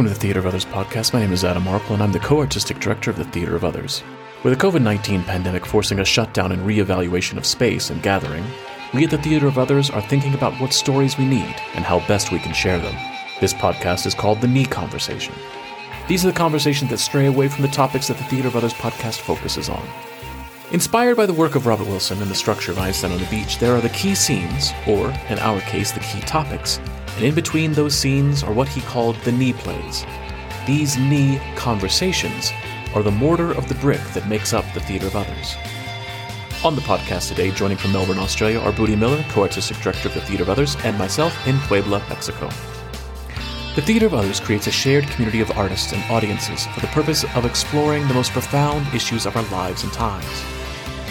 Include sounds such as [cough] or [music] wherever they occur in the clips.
Welcome to the Theater of Others podcast. My name is Adam Marple, and I'm the co artistic director of the Theater of Others. With the COVID 19 pandemic forcing a shutdown and re-evaluation of space and gathering, we at the Theater of Others are thinking about what stories we need and how best we can share them. This podcast is called The Knee Conversation. These are the conversations that stray away from the topics that the Theater of Others podcast focuses on. Inspired by the work of Robert Wilson and the structure of Einstein on the Beach, there are the key scenes, or in our case, the key topics, and in between those scenes are what he called the knee plays. These knee conversations are the mortar of the brick that makes up the Theater of Others. On the podcast today, joining from Melbourne, Australia, are Budi Miller, co artistic director of the Theater of Others, and myself in Puebla, Mexico. The Theater of Others creates a shared community of artists and audiences for the purpose of exploring the most profound issues of our lives and times.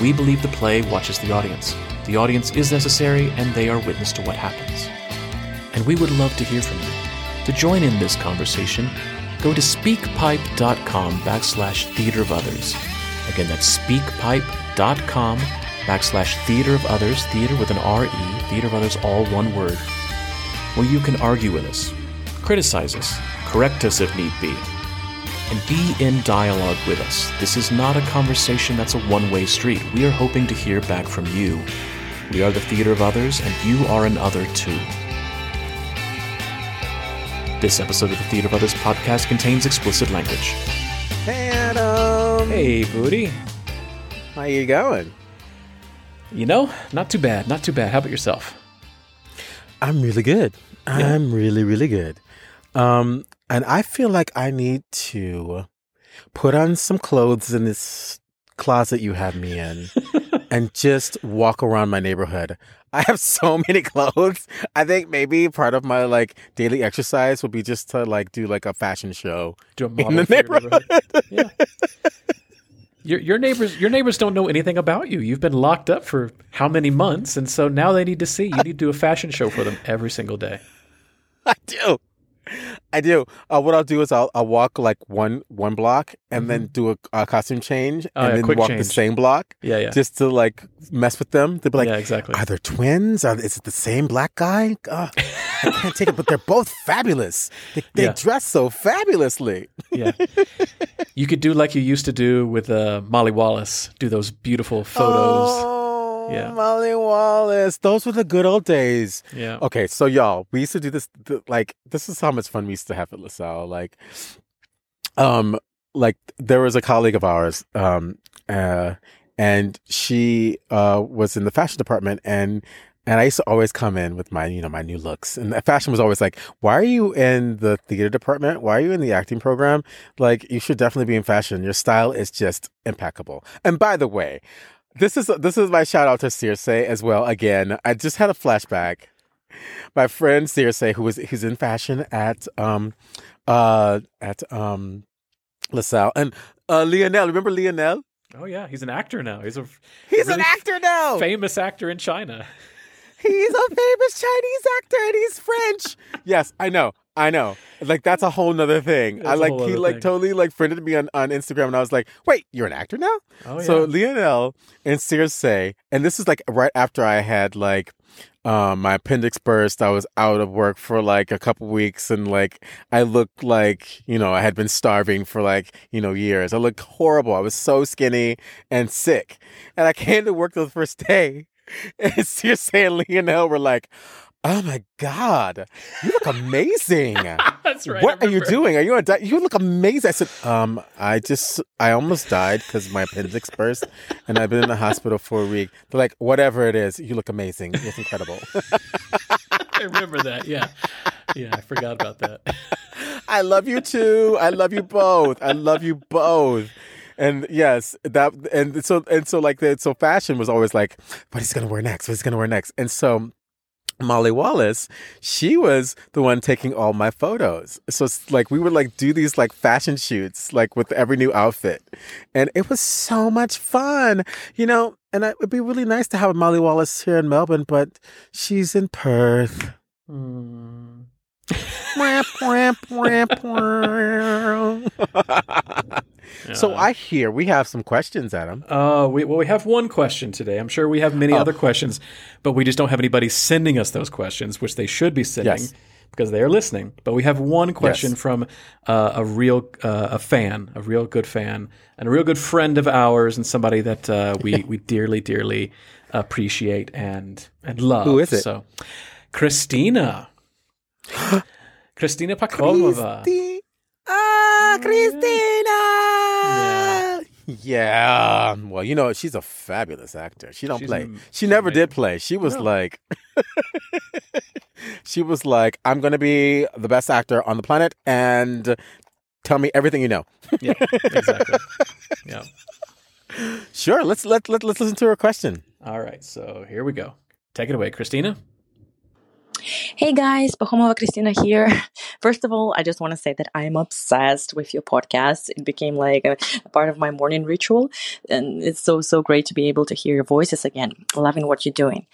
We believe the play watches the audience. The audience is necessary, and they are witness to what happens. And we would love to hear from you. To join in this conversation, go to speakpipe.com backslash theater of others. Again, that's speakpipe.com backslash theater of others, theater with an R-E, theater of others, all one word, where you can argue with us, criticize us, correct us if need be, and be in dialogue with us. This is not a conversation that's a one way street. We are hoping to hear back from you. We are the theater of others, and you are an other too. This episode of the Theater of Others podcast contains explicit language. Hey Adam. Hey, Budi. How you going? You know, not too bad, not too bad. How about yourself? I'm really good. I'm really, really good. Um, and I feel like I need to put on some clothes in this closet you have me in [laughs] and just walk around my neighborhood. I have so [laughs] many clothes. I think maybe part of my like daily exercise would be just to like do like a fashion show Do a in the for your neighborhood. Yeah. Your, your neighbors your neighbors don't know anything about you. You've been locked up for how many months, and so now they need to see. You need to do a fashion show for them every single day. [laughs] I do. I do. Uh, what I'll do is I'll, I'll walk like one one block and then do a, a costume change Mm-hmm. Oh, and yeah, then walk the same block Yeah, yeah. just to like mess with them. They'll be like, yeah, exactly. "Are there twins? Are, is it the same black guy? Ugh, I [laughs] can't take it." But they're both fabulous. They, they Yeah. dress so fabulously. Yeah. you could do like you used to do with uh, Molly Wallis, do those beautiful photos. Oh, Yeah. Molly Wallis. Those were the good old days. Yeah. Okay, so y'all, we used to do this. th- like, this is how much fun we used to have at LaSalle. Like, um, like there was a colleague of ours, um, uh, and she uh was in the fashion department, and and I used to always come in with my, you know, my new looks, and the fashion was always like, "Why are you in the theater department? Why are you in the acting program? Like, you should definitely be in fashion. Your style is just impeccable." And by the way. This is this is my shout out to Circe as well. Again, I just had a flashback my friend Circe, who was who's in fashion at um uh at um LaSalle and uh Lionel. Remember Lionel? Oh yeah, he's an actor now. He's a He's Really an actor now. famous actor in China. He's a famous Chinese actor and he's French. [laughs] yes, I know. I know. Like that's a whole nother thing. That's I like he like thing. totally like friended me on, on Instagram and I was like, wait, you're an actor now? Oh yeah. So Lionel and Circe, and this is like right after I had like um my appendix burst. I was out of work for like a couple weeks and like I looked like, you know, I had been starving for like, you know, years. I looked horrible. I was so skinny and sick. And I came to work the first day [laughs] and Circe and Lionel were like, Oh my God, you look amazing. [laughs] That's right. What are you doing? Are you on a diet? You look amazing. I said, um, I just, I almost died because my appendix burst and I've been in the hospital for a week. They're like, whatever it is, you look amazing. It's incredible. [laughs] I remember that. Yeah. Yeah, I forgot about that. [laughs] I love you too. I love you both. I love you both. And yes, that, and so, and so like that, so fashion was always like, what is he going to wear next? What is he going to wear next? And so, Molly Wallis, she was the one taking all my photos. So it's like we would like do these like fashion shoots like with every new outfit. And it was so much fun. You know, and it would be really nice to have Molly Wallis here in Melbourne, but she's in Perth. Hmm. So I hear we have some questions, Adam. Uh, we, well, we have one question today. I'm sure we have many Oh. other questions, but we just don't have anybody sending us those questions, which they should be sending. Yes. because they are listening. But we have one question Yes. from uh, a real uh, a fan, a real good fan, and a real good friend of ours, and somebody that uh, we [laughs] we dearly dearly appreciate and and love. Who is it? So, Kristina. Kristina Pakhomova. Christi- ah, Kristina. Yeah. Well, you know, she's a fabulous actor. She don't She's play. am- she she's never did play. She was No. like [laughs] She was like, I'm going to be the best actor on the planet and tell me everything you know. Yeah, exactly. [laughs] yeah. Sure, let's let, let let's listen to her question. All right, so here we go. Take it away, Kristina. Hey guys, Pakhomova Kristina here. [laughs] First of all, I just want to say that I'm obsessed with your podcast. It became like a, a part of my morning ritual, and it's so so great to be able to hear your voices again. Loving what you're doing.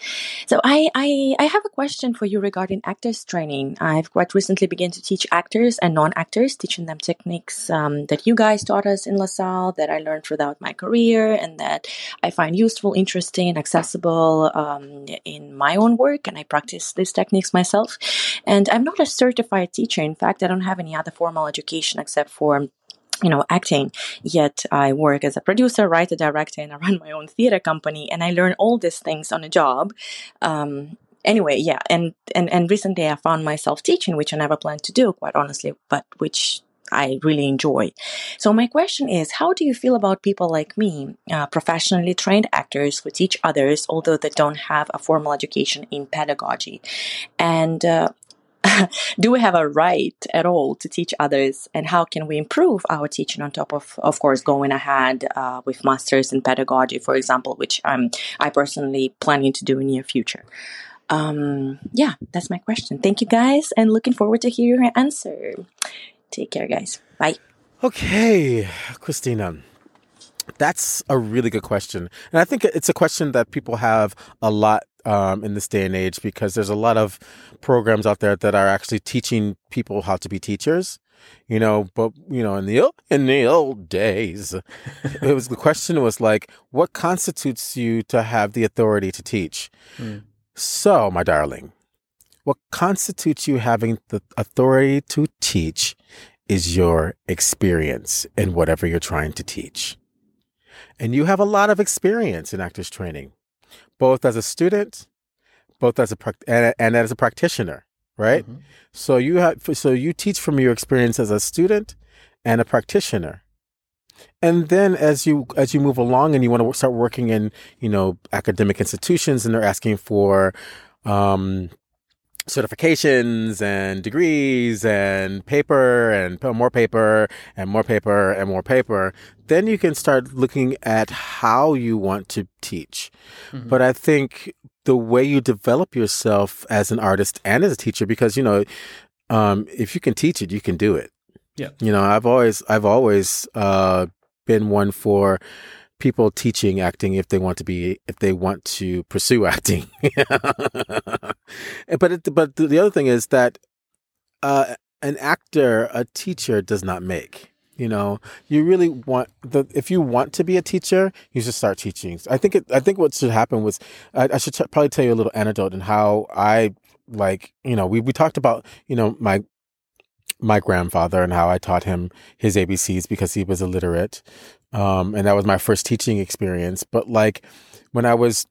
So I I, I have a question for you regarding actors training. I've quite recently begun to teach actors and non-actors, teaching them techniques um, that you guys taught us in LaSalle, that I learned throughout my career, and that I find useful, interesting, accessible um, in my own work, and I practice these techniques myself. And I'm not a certified teacher. In fact, I don't have any other formal education except for you know acting yet i work as a producer writer director and i run my own theater company and i learn all these things on a job um, anyway yeah and, and and recently i found myself teaching which i never planned to do quite honestly but which I really enjoy. So my question is, how do you feel about people like me, uh, professionally trained actors who teach others, although they don't have a formal education in pedagogy? And uh, [laughs] do we have a right at all to teach others? And how can we improve our teaching on top of, of course, going ahead uh, with masters in pedagogy, for example, which I'm I personally planning to do in near future. Um, yeah, that's my question. Thank you guys, and looking forward to hear your answer. Take care, guys. Bye. Okay, Kristina. That's a really good question. And I think it's a question that people have a lot um, in this day and age because there's a lot of programs out there that are actually teaching people how to be teachers. You know, but you know, in the in the old days, it was the question was like, what constitutes you to have the authority to teach? Hmm. So, my darling, what constitutes you having the authority to teach is your experience in whatever you're trying to teach. And you have a lot of experience in actors training, both as a student, both as a and, and as a practitioner, right? Mhm. So you have so you teach from your experience as a student and a practitioner. And then as you as you move along and you want to start working in, you know, academic institutions and they're asking for um certifications and degrees and paper and more paper and more paper and more paper, then you can start looking at how you want to teach. Mhm. But I think the way you develop yourself as an artist and as a teacher, because you know, um, if you can teach it, you can do it. Yeah. You know, I've always, I've always uh, been one for people teaching acting if they want to be, if they want to pursue [laughs] acting. but it, but the other thing is that uh, an actor, a teacher, does not make. You know, you really want the if you want to be a teacher, you should start teaching. I think it. I think what should happen was I, I should t- probably tell you a little anecdote and how I like. You know, we we talked about you know my my grandfather and how I taught him his ABCs because he was illiterate, um, and that was my first teaching experience. But like when I was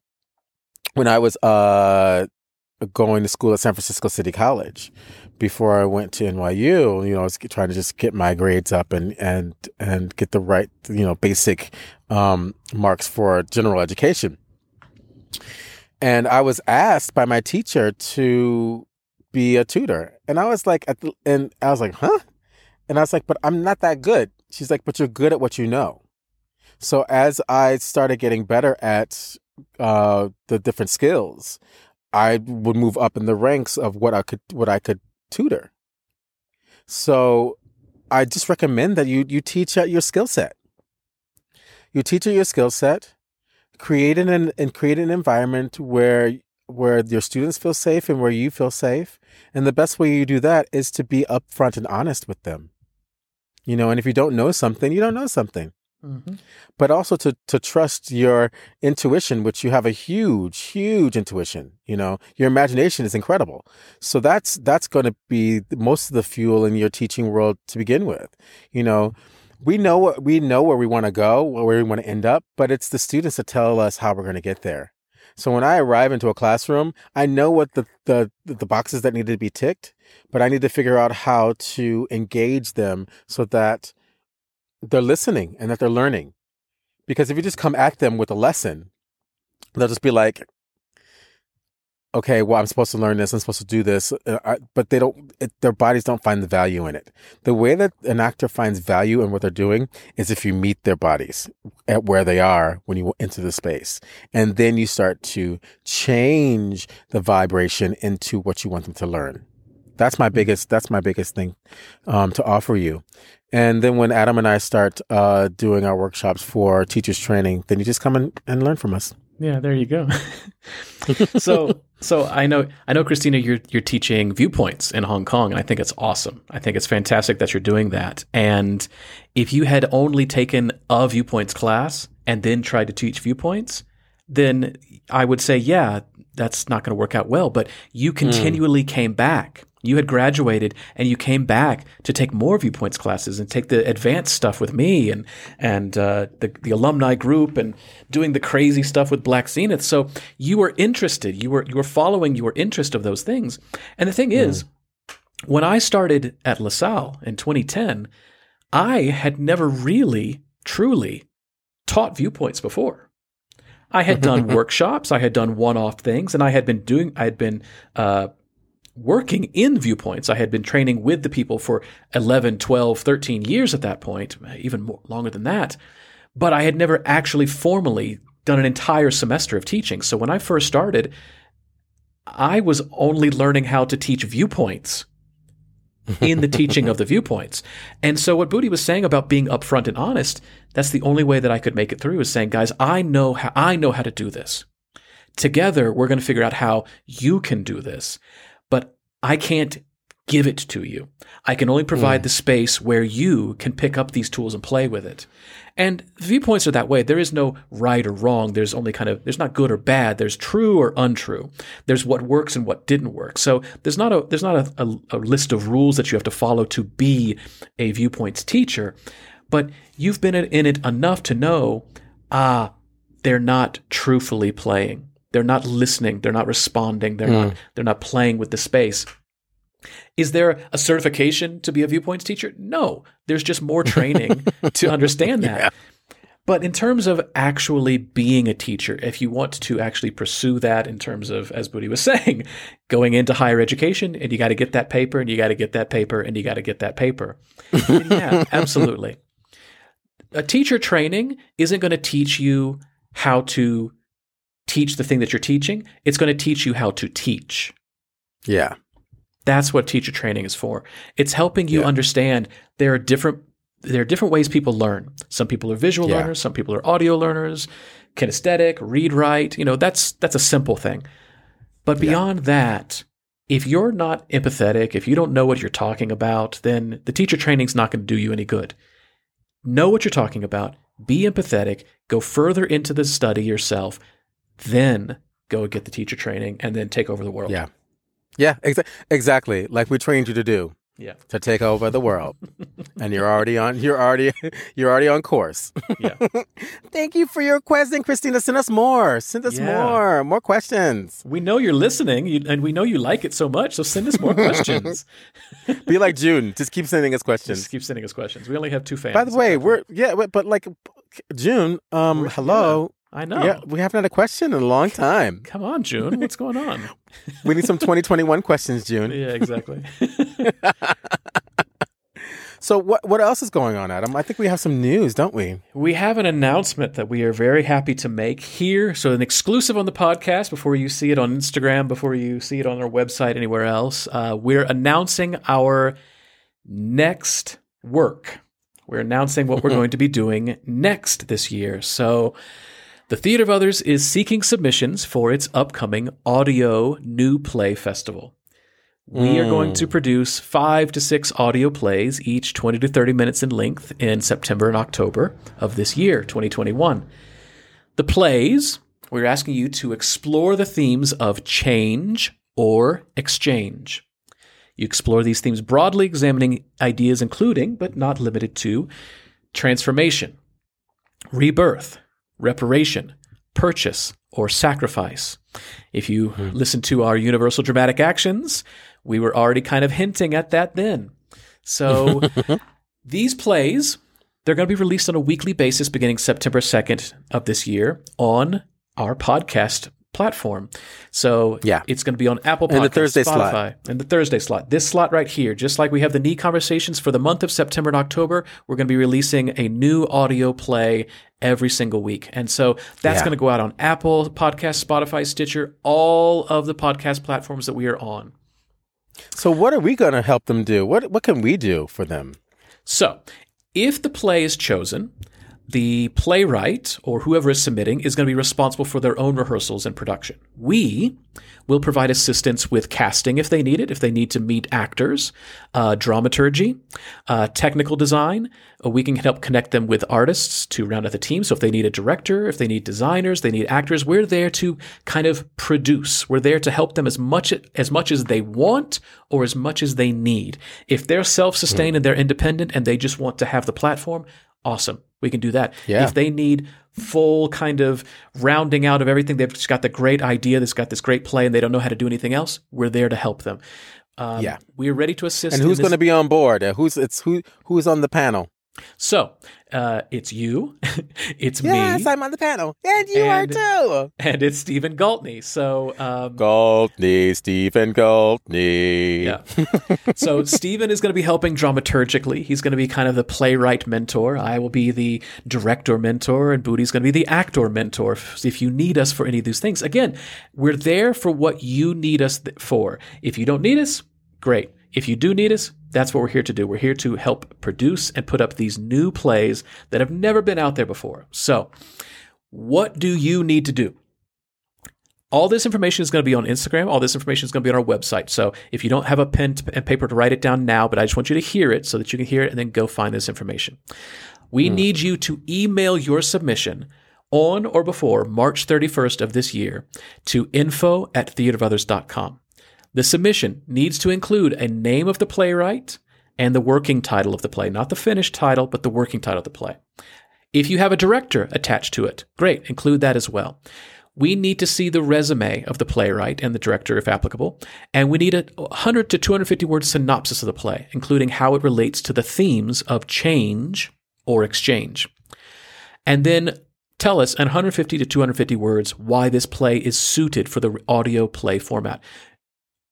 when I was uh going to school at San Francisco City College before I went to NYU, you know, I was trying to just get my grades up and and and get the right, you know, basic um, marks for general education. And I was asked by my teacher to be a tutor, and I was like, the, and I was like, huh? And I was like, but I'm not that good. She's like, but you're good at what you know. So as I started getting better at uh, the different skills, I would move up in the ranks of what I could what I could tutor. So I just recommend that you you teach at your skill set. You teach at your skill set, create an and create an environment where where your students feel safe and where you feel safe. And the best way you do that is to be upfront and honest with them. You know, and if you don't know something, you don't know something. Mm-hmm. but also to to trust your intuition, which you have a huge, huge intuition. You know, your imagination is incredible. So that's that's going to be most of the fuel in your teaching world to begin with. You know, we know what we know where we want to go, where we want to end up, but it's the students that tell us how we're going to get there. So when I arrive into a classroom, I know what the, the the boxes that need to be ticked, but I need to figure out how to engage them so that they're listening and that they're learning. Because if you just come at them with a lesson, they'll just be like, okay, well, I'm supposed to learn this, I'm supposed to do this, uh, but they don't, it, their bodies don't find the value in it. The way that an actor finds value in what they're doing is if you meet their bodies at where they are when you enter the space. And then you start to change the vibration into what you want them to learn. That's my biggest, that's my biggest thing, um, to offer you. And then when Adam and I start, uh, doing our workshops for teachers training, then you just come in and learn from us. Yeah, there you go. [laughs] so so I know I know Kristina you're you're teaching viewpoints in Hong Kong and I think it's awesome. I think it's fantastic that you're doing that. And if you had only taken a viewpoints class and then tried to teach viewpoints, then I would say yeah, that's not going to work out well, but you continually mm. came back you had graduated and you came back to take more viewpoints classes and take the advanced stuff with me and and uh, the the alumni group and doing the crazy stuff with Black Zenith. So you were interested. You were you were following your interest of those things. And the thing mm. is, when I started at LaSalle in 2010, I had never really truly taught viewpoints before. I had done [laughs] workshops, I had done one-off things, and I had been doing, I had been uh, working in viewpoints. I had been training with the people for 11, 12, 13 years at that point, even more, longer than that. But I had never actually formally done an entire semester of teaching. So when I first started, I was only learning how to teach viewpoints in the teaching of the viewpoints. And so what Budi was saying about being upfront and honest, that's the only way that I could make it through is saying, guys, I know how I know how to do this. Together, we're going to figure out how you can do this I can't give it to you. I can only provide mm. the space where you can pick up these tools and play with it. And viewpoints are that way. There is no right or wrong. There's only kind of, there's not good or bad. There's true or untrue. There's what works and what didn't work. So there's not a, there's not a, a, a list of rules that you have to follow to be a viewpoints teacher, but you've been in it enough to know, ah, they're not truthfully playing. They're not listening. They're not responding. They're mm. not they're not playing with the space. Is there a certification to be a viewpoints teacher? No. There's just more [laughs] training to understand that. Yeah. But in terms of actually being a teacher, if you want to actually pursue that in terms of, as Budi was [laughs] saying, going into higher education and you got to get that paper and you got to get that paper and you got to get that paper. yeah, [laughs] absolutely. A teacher training isn't going to teach you how to teach the thing that you're teaching. It's going to teach you how to teach. Yeah. That's what teacher training is for. It's helping you yeah. understand there are different there are different ways people learn. Some people are visual yeah. learners, some people are audio learners, kinesthetic, read write, you know, that's that's a simple thing. But beyond yeah. that, if you're not empathetic, if you don't know what you're talking about, then the teacher training's not going to do you any good. Know what you're talking about, be empathetic, go further into the study yourself, then go get the teacher training and then take over the world. Yeah. Yeah, exa- exactly. Like we trained you to do. Yeah. To take over the world. [laughs] and you're already on you're already [laughs] you're already on course. Yeah. [laughs] Thank you for your question, Kristina. Send us more. Send us yeah. more. More questions. We know you're listening you, and we know you like it so much, so send us more questions. Be like June. Just keep sending us questions. Just keep sending us questions. We only have two fans. By the way, we're yeah, but like June, um, hello. I know. Yeah, we haven't had a question in a long time. Come on, June. What's going on? [laughs] we need some 2021 questions, June. Yeah, exactly. [laughs] so what what else is going on, Adam? I think we have some news, don't we? We have an announcement that we are very happy to make here. So an exclusive on the podcast before you see it on Instagram, before you see it on our website, anywhere else. Uh, we're announcing our next work. We're announcing what we're going to be doing next this year. So the Theater of Others is seeking submissions for its upcoming Audio New Play Festival. We are going to hmm. produce five to six audio plays, each 20 to 30 minutes in length, in September and October of this year, 2021. The plays, we're asking you to explore the themes of change or exchange. You explore these themes broadly, examining ideas including, but not limited to, transformation, rebirth, reparation, purchase, or sacrifice. If you hmm. listen to our universal dramatic actions, we were already kind of hinting at that then. So [laughs] these plays, they're going to be released on a weekly basis beginning September 2nd of this year on our podcast platform. So Yeah. it's going to be on Apple Podcasts, And the Thursday slot. Spotify, and the Thursday slot. This slot right here, just like we have the knee conversations for the month of September and October, we're going to be releasing a new audio play every single week. And so that's Yeah. going to go out on Apple Podcast, Spotify, Stitcher, all of the podcast platforms that we are on. So what are we going to help them do? What what can we do for them? So, if the play is chosen, the playwright or whoever is submitting is going to be responsible for their own rehearsals and production. We will provide assistance with casting if they need it, if they need to meet actors, uh, dramaturgy, uh, technical design. Uh, we can help connect them with artists to round out the team. So if they need a director, if they need designers, they need actors, we're there to kind of produce. We're there to help them as much as much as they want or as much as they need. If they're self-sustained and they're independent and they just want to have the platform, awesome. We can do that. Yeah. If they need full kind of rounding out of everything, they've just got the great idea, that's got this great play, and they don't know how to do anything else, we're there to help them. Um, Yeah. we're ready to assist. And who's going to be on board? Uh, Who's it's who who's on the panel? So uh, it's you, [laughs] it's Yes, me, Yes, I'm on the panel, and you And- are too. and it's Stephen Galtney. So um, Goldney, Stephen Goldney. Yeah. so Stephen is going to be helping dramaturgically. He's going to be kind of the playwright mentor. I will be the director mentor, and Budi's going to be the actor mentor. If if you need us for any of these things, again, we're there for what you need us th- for. If you don't need us, great. If you do need us, that's what we're here to do. We're here to help produce and put up these new plays that have never been out there before. So, what do you need to do? All this information is going to be on Instagram. All this information is going to be on our website. So if you don't have a pen and paper to write it down now, but I just want you to hear it so that you can hear it and then go find this information. We hmm. need you to email your submission on or before March 31st of this year to info at theaterofothers.com. The submission needs to include a name of the playwright and the working title of the play, not the finished title, but the working title of the play. If you have a director attached to it, great, include that as well. We need to see the resume of the playwright and the director, if applicable, and we need a 100 to 250 word synopsis of the play, including how it relates to the themes of change or exchange. And then tell us in 150 to 250 words why this play is suited for the audio play format.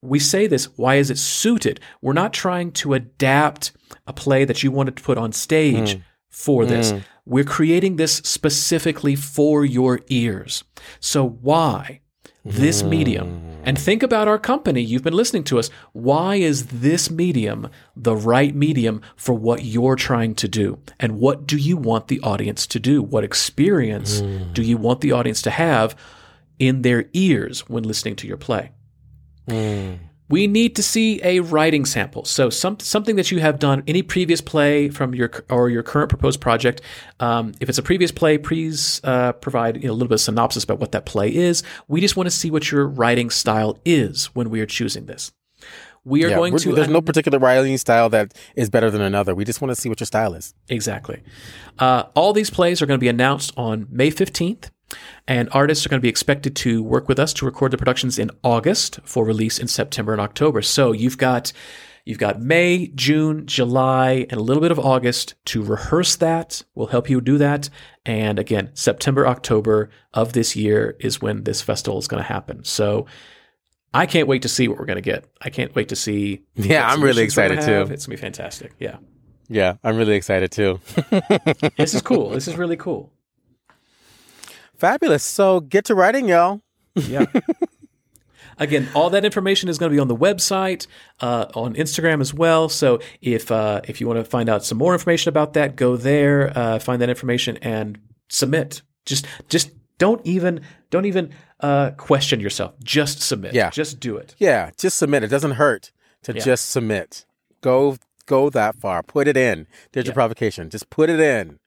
We say this, why is it suited? We're not trying to adapt a play that you wanted to put on stage mm. for this. Mm. We're creating this specifically for your ears. So why this mm. medium? And think about our company. You've been listening to us. Why is this medium the right medium for what you're trying to do? And what do you want the audience to do? What experience do you want the audience to have in their ears when listening to your play? We need to see a writing sample. So some, something that you have done, any previous play from your or your current proposed project. Um, if it's a previous play, please uh, provide you know, a little bit of synopsis about what that play is. We just want to see what your writing style is when we are choosing this. We are Yeah, going to there's no particular writing style that is better than another. We just want to see what your style is. Exactly. Uh, all these plays are going to be announced on May 15th, and artists are going to be expected to work with us to record the productions in August for release in September and October. So you've got you've got May, June, July, and a little bit of August to rehearse that. We'll help you do that. And again, September, October of this year is when this festival is going to happen. So I can't wait to see what we're going to get. I can't wait to see. Yeah, I'm really excited too. It's going to be fantastic. Yeah. Yeah, I'm really excited too. [laughs] This is cool. this is really cool. Fabulous. So get to writing, y'all. Yeah. [laughs] Again, all that information is going to be on the website, uh, on Instagram as well. So if uh, if you want to find out some more information about that, go there, uh, find that information, and submit. Just just don't even don't even uh, question yourself. Just submit. Yeah. Just do it. Yeah, just submit. It doesn't hurt. to Yeah. just submit. Go go that far. Put it in. There's Yeah. your provocation. Just put it in.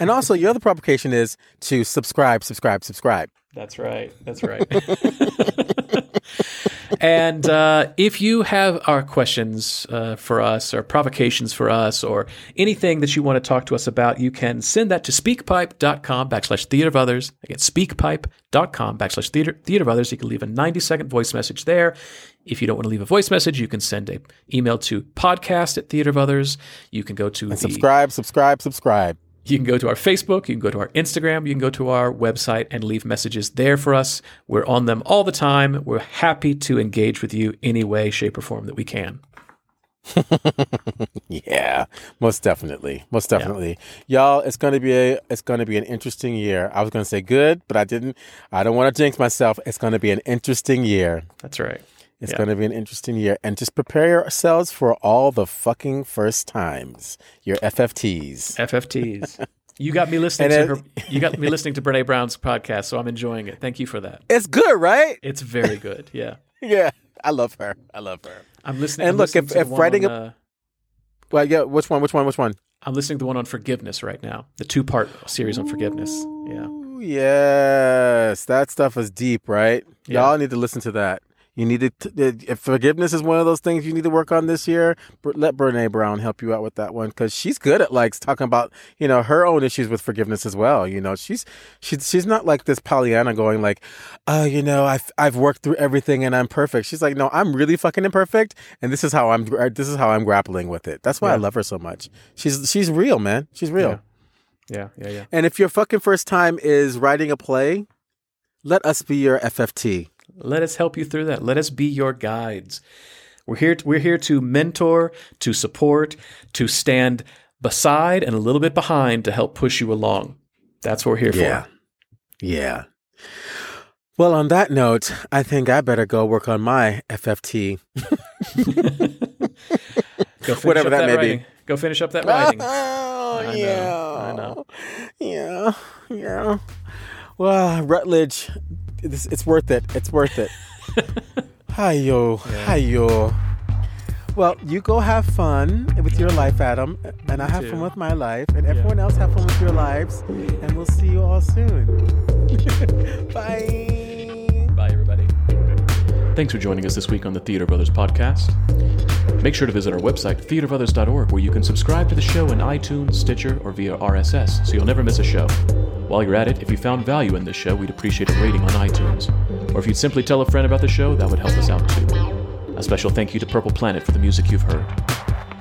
And also, your other provocation is to subscribe, subscribe, subscribe. That's right. That's right. [laughs] and uh, if you have our questions uh, for us or provocations for us or anything that you want to talk to us about, you can send that to speakpipe.com backslash theater of others. Again, speakpipe.com backslash theater, theater of others. You can leave a 90 second voice message there. If you don't want to leave a voice message, you can send a email to podcast at theater of others. You can go to the Subscribe, subscribe, subscribe. You can go to our Facebook, you can go to our Instagram, you can go to our website and leave messages there for us. We're on them all the time. We're happy to engage with you any way, shape, or form that we can. [laughs] Yeah, most definitely, most definitely, y'all. It's gonna be a, it's gonna be an interesting year. I was gonna say good, but I didn't. I don't want to jinx myself. It's gonna be an interesting year. That's right. It's Yeah. gonna be an interesting year, and just prepare yourselves for all the fucking first times. Your FFTs. FFTs. You got me [laughs] listening And to her. You got me listening to Brene Brown's podcast, so I'm enjoying it. Thank you for that. It's good, right? It's very good. Yeah, [laughs] Yeah, I love her. I love her. I'm listening. And I'm look, listening if- to if writing on, a- uh, Well, yeah. Which one? Which one? Which one? I'm listening to the one on forgiveness right now. The two part series on forgiveness. Yeah. Yes, that stuff is deep, right? Yeah. Y'all need to listen to that. You need to. Uh, if forgiveness is one of those things you need to work on this year, let Brene Brown help you out with that one because she's good at like talking about you know her own issues with forgiveness as well. You know, she's she's she's not like this Pollyanna going like, oh, you know, I've I've worked through everything and I'm perfect. She's like, no, I'm really fucking imperfect, and this is how I'm this is how I'm grappling with it. That's why I love her so much. She's she's real, man. She's real. Yeah. Yeah. Yeah. Yeah. And if your fucking first time is writing a play, let us be your FFT. Let us help you through that. Let us be your guides. We're here. To, we're here to mentor, to support, to stand beside and a little bit behind to help push you along. That's what we're here Yeah. for. Yeah. Yeah. Well, on that note, I think I better go work on my FFT. [laughs] Whatever up that may be. writing. Go finish up that writing. [laughs] Oh, I know, yeah. I know. Yeah. Yeah. Well, Rutledge, it's, it's worth it. It's worth it. [laughs] Hi-yo. Hi-yo. Well, you go have fun with your life, Adam, and I have too. fun with my life, and everyone else have fun with your lives, and we'll see you all soon. [laughs] Bye. Thanks for joining us this week on the Theater of Others podcast. Make sure to visit our website, theaterofothers.org, where you can subscribe to the show in iTunes, Stitcher, or via RSS, so you'll never miss a show. While you're at it, if you found value in this show, we'd appreciate a rating on iTunes. Or if you'd simply tell a friend about the show, that would help us out too. A special thank you to Purple Planet for the music you've heard.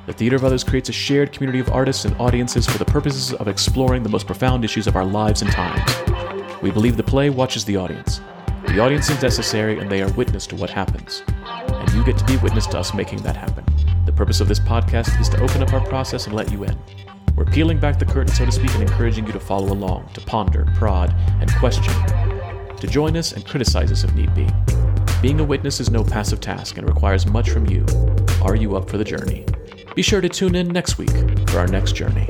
The Theater of Others creates a shared community of artists and audiences for the purposes of exploring the most profound issues of our lives and times. We believe the play watches the audience. The audience is necessary and they are witness to what happens. And you get to be witness to us making that happen. The purpose of this podcast is to open up our process and let you in. We're peeling back the curtain, so to speak, and encouraging you to follow along, to ponder, prod, and question, to join us and criticize us if need be. Being a witness is no passive task and requires much from you. Are you up for the journey? Be sure to tune in next week for our next journey.